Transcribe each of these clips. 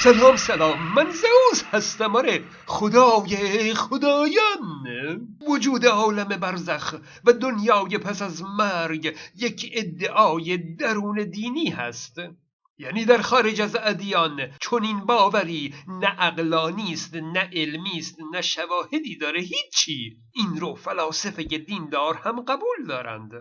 سلام سلام من زئوس هستم آره. خدای خدایان. وجود عالم برزخ و دنیای پس از مرگ یک ادعای درون دینی هست. یعنی در خارج از ادیان چون این باوری نه عقلانی است نه علمی است نه شواهدی داره هیچی. این رو فلاسفه دیندار هم قبول دارند.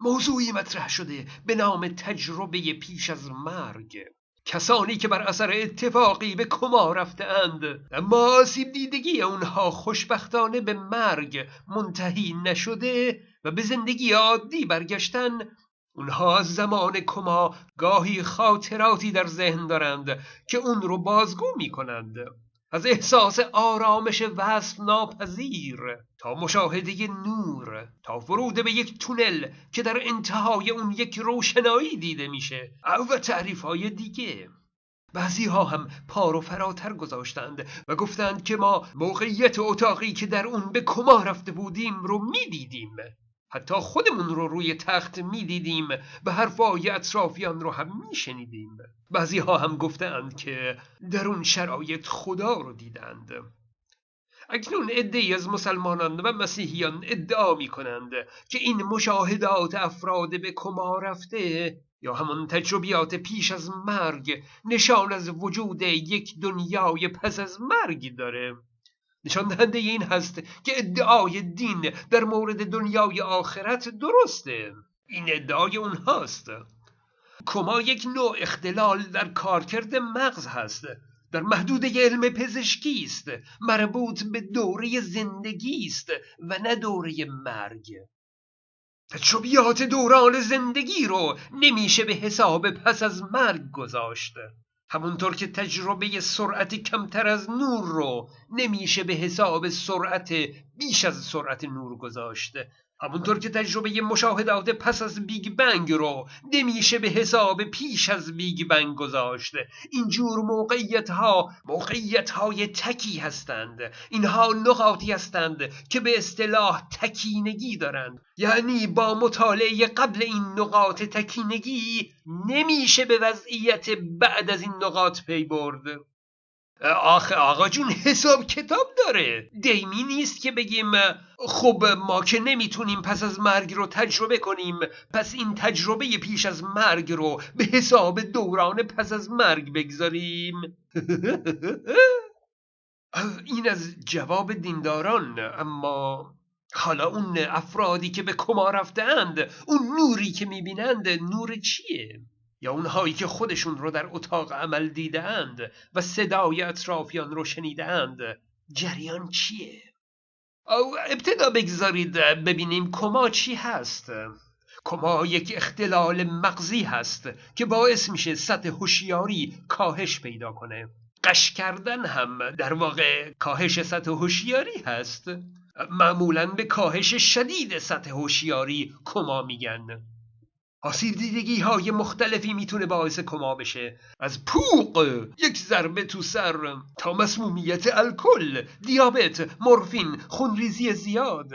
موضوعی مطرح شده به نام تجربه پیش از مرگ. کسانی که بر اثر اتفاقی به کما رفته اند. اما آسیب دیدگی اونها خوشبختانه به مرگ منتهی نشده و به زندگی عادی برگشتن اونها از زمان کما گاهی خاطراتی در ذهن دارند که اون رو بازگو می کنند از احساس آرامش وصف ناپذیر تا مشاهده نور تا ورود به یک تونل که در انتهای اون یک روشنایی دیده میشه و تعریف های دیگه. بعضی ها هم پارو فراتر گذاشتند و گفتند که ما موقعیت اتاقی که در اون به کما رفته بودیم رو می‌دیدیم. حتی خودمون رو روی تخت می‌دیدیم و حرفای اطرافیان رو هم میشنیدیم. بعضی ها هم گفتند که در اون شرایط خدا رو دیدند. اکنون عده از مسلمانان و مسیحیان ادعا می کنند که این مشاهدات افراد به کما رفته یا همان تجربیات پیش از مرگ نشان از وجود یک دنیای پس از مرگ داره. نشان دهنده این هست که ادعای دین در مورد دنیای آخرت درسته. این ادعای اونهاست کما یک نوع اختلال در کارکرد مغز هست در محدوده علم پزشکی است مربوط به دوره زندگی است و نه دوره مرگ. تجربیات دوران زندگی رو نمیشه به حساب پس از مرگ گذاشت. همونطور که تجربه سرعت کمتر از نور رو نمیشه به حساب سرعت بیش از سرعت نور گذاشته همونطور که تجربه مشاهدات پس از بیگ بنگ رو نمیشه به حساب پیش از بیگ بنگ گذاشته اینجور موقعیت ها موقعیت های تکی هستند اینها نقاطی هستند که به اصطلاح تکینگی دارند یعنی با مطالعه قبل این نقاط تکینگی نمیشه به وضعیت بعد از این نقاط پی برد آخه آقا جون حساب کتاب داره دیمی نیست که بگیم خب ما که نمی‌تونیم پس از مرگ رو تجربه کنیم پس این تجربه پیش از مرگ رو به حساب دوران پس از مرگ بگذاریم این از جواب دینداران اما حالا اون افرادی که به کما رفتند اون نوری که می‌بینند نور چیه؟ یا اونهایی که خودشون رو در اتاق عمل دیدند و صدای اطرافیان رو شنیدند جریان چیه؟ او ابتدا بگذارید ببینیم کما چی هست. کما یک اختلال مغزی هست که باعث میشه سطح هوشیاری کاهش پیدا کنه. قش کردن هم در واقع کاهش سطح هوشیاری هست. معمولا به کاهش شدید سطح هوشیاری کما میگن. آسیب دیدگی های مختلفی می‌تونه باعث کما بشه. از پوق یک ضربه تو سر تا مسمومیت الکل دیابت مورفین خونریزی زیاد.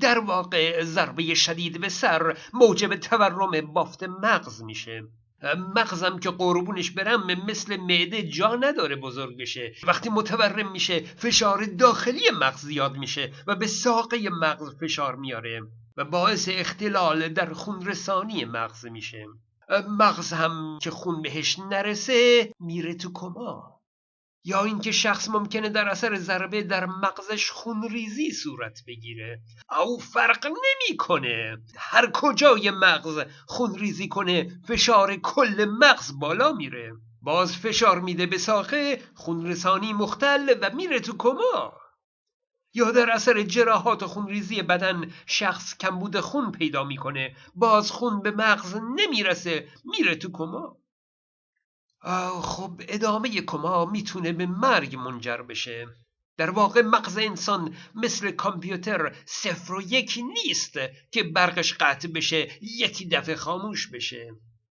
در واقع ضربه شدید به سر موجب تورم بافت مغز میشه. مغزم که قربونش برم مثل معده جا نداره بزرگ بشه وقتی متورم میشه فشار داخلی مغز زیاد میشه و به ساقه مغز فشار میاره. و باعث اختلال در خون رسانی مغز میشه. مغز هم که خون بهش نرسه میره تو کما. یا اینکه شخص ممکنه در اثر ضربه در مغزش خون ریزی صورت بگیره. او فرق نمی‌کنه. هر کجای مغز خون ریزی کنه فشار کل مغز بالا میره. باز فشار میده به ساقه خون رسانی مختل و میره تو کما. یا در اثر جراحات و خونریزی بدن شخص کمبود خون پیدا می‌کنه باز خون به مغز نمی‌رسه میره تو کما. خب ادامه کما می‌تونه به مرگ منجر بشه. در واقع مغز انسان مثل کامپیوتر صفر و یک نیست که برقش قطع بشه یکی دفعه خاموش بشه.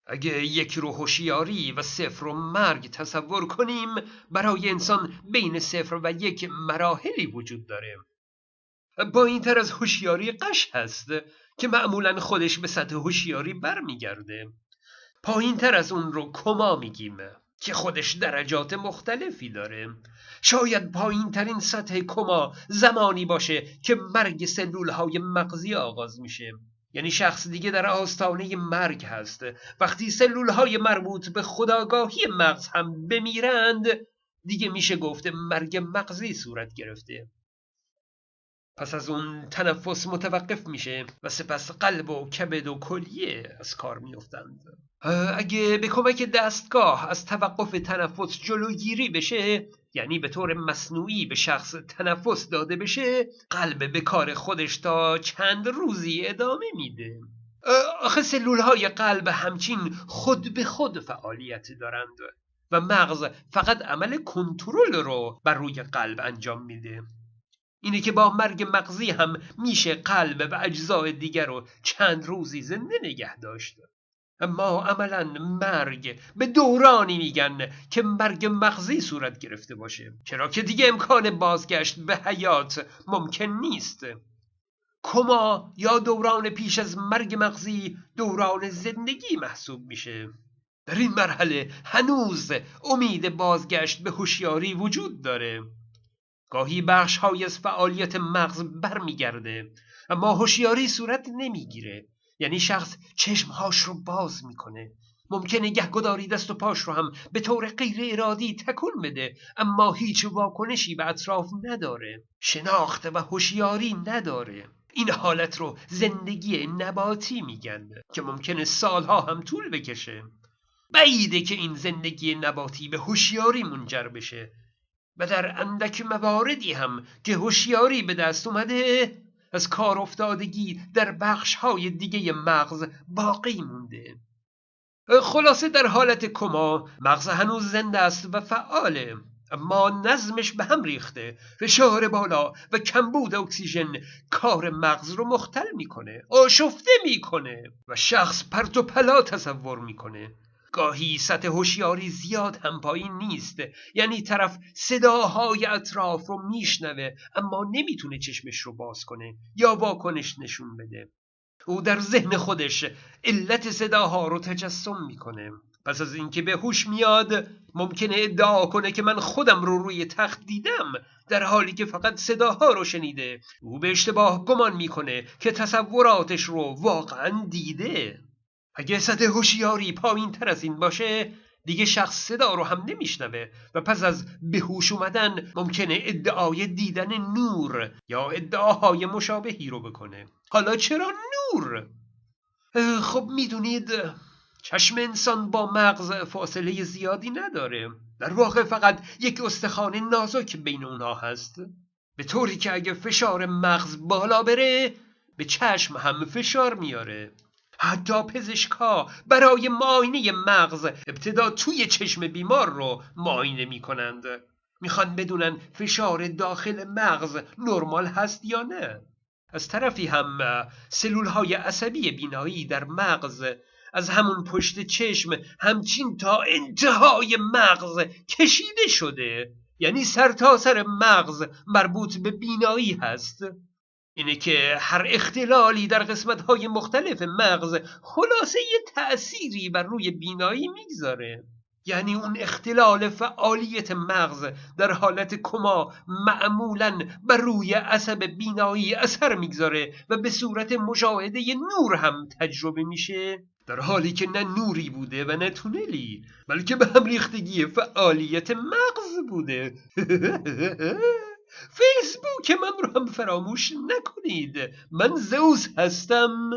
اگه یک رو هوشیاری و صفر و مرگ تصور کنیم برای انسان بین صفر و یک مراحلی وجود داره. با این تر از هوشیاری قش هست که معمولا خودش به سطح هوشیاری برمیگرده. پایین تر از اون رو کما میگیم که خودش درجات مختلفی داره. شاید پایین ترین سطح کما زمانی باشه که مرگ سلول های مغزی آغاز میشه. یعنی شخص دیگه در آستانه مرگ هست. وقتی سلول های مربوط به خداگاهی مغز هم بمیرند دیگه میشه گفته مرگ مغزی صورت گرفته. پس از اون تنفس متوقف میشه و سپس قلب و کبد و کلیه از کار میفتند اگه به کمک دستگاه از توقف تنفس جلوگیری بشه یعنی به طور مصنوعی به شخص تنفس داده بشه قلب به کار خودش تا چند روزی ادامه میده. آخه سلول های قلب همچین خود به خود فعالیت دارند و مغز فقط عمل کنترل رو بر روی قلب انجام میده. اینه که با مرگ مغزی هم میشه قلب و اجزای دیگر رو چند روزی زنده نگه داشت اما عملا مرگ به دورانی میگن که مرگ مغزی صورت گرفته باشه. چرا که دیگه امکان بازگشت به حیات ممکن نیست. کما یا دوران پیش از مرگ مغزی دوران زندگی محسوب میشه. در این مرحله هنوز امید بازگشت به هوشیاری وجود داره. گاهی بخش های از فعالیت مغز برمیگرده اما هوشیاری صورت نمی‌گیره. یعنی شخص چشمهاش رو باز می‌کنه. ممکنه گهگداری دست و پاش رو هم به طور غیر ارادی تکون بده اما هیچ واکنشی به اطراف نداره. شناخت و هوشیاری نداره. این حالت رو زندگی نباتی میگن که ممکنه سالها هم طول بکشه. بعیده که این زندگی نباتی به هوشیاری منجر بشه. و در اندک مواردی هم که هوشیاری به دست اومده از کار افتادگی در بخش های دیگه مغز باقی مونده. خلاصه در حالت کما مغز هنوز زنده است و فعاله اما نظمش به هم ریخته فشار بالا و کمبود اکسیژن کار مغز رو مختل می‌کنه آشفته می‌کنه و شخص پرت و پلا تصور می‌کنه. گاهی سطح هوشیاری زیاد هم پایین نیست. یعنی طرف صداهای اطراف رو میشنوه اما نمی‌تونه چشمش رو باز کنه یا واکنش نشون بده. او در ذهن خودش علت صداها رو تجسم می‌کنه. پس از اینکه به هوش میاد ممکنه ادعا کنه که من خودم رو روی تخت دیدم در حالی که فقط صداها رو شنیده. او به اشتباه گمان می‌کنه که تصوراتش رو واقعا دیده. اگه سطح هوشیاری پایین تر از این باشه دیگه شخص صدا رو هم نمیشنوه و پس از بهوش اومدن ممکنه ادعای دیدن نور یا ادعاهای مشابهی رو بکنه. حالا چرا نور؟ خب می‌دونید چشم انسان با مغز فاصله زیادی نداره. در واقع فقط یک استخوان نازک بین اونها هست. به طوری که اگه فشار مغز بالا بره به چشم هم فشار میاره. حتی پزشکا برای معاینه مغز ابتدا توی چشم بیمار رو معاینه می کنند می‌خوان بدونن فشار داخل مغز نرمال هست یا نه. از طرفی هم سلول های عصبی بینایی در مغز از همون پشت چشم همچین تا انتهای مغز کشیده شده. یعنی سرتاسر سر مغز مربوط به بینایی هست. اینه که هر اختلالی در قسمتهای مختلف مغز خلاصه یه تأثیری بر روی بینایی می‌گذاره. یعنی اون اختلال فعالیت مغز در حالت کما معمولا بر روی عصب بینایی اثر می‌گذاره و به صورت مشاهده نور هم تجربه میشه. در حالی که نه نوری بوده و نه تونلی بلکه به هم ریختگی فعالیت مغز بوده. فیسبوک من رو هم فراموش نکنید. من زوز هستم.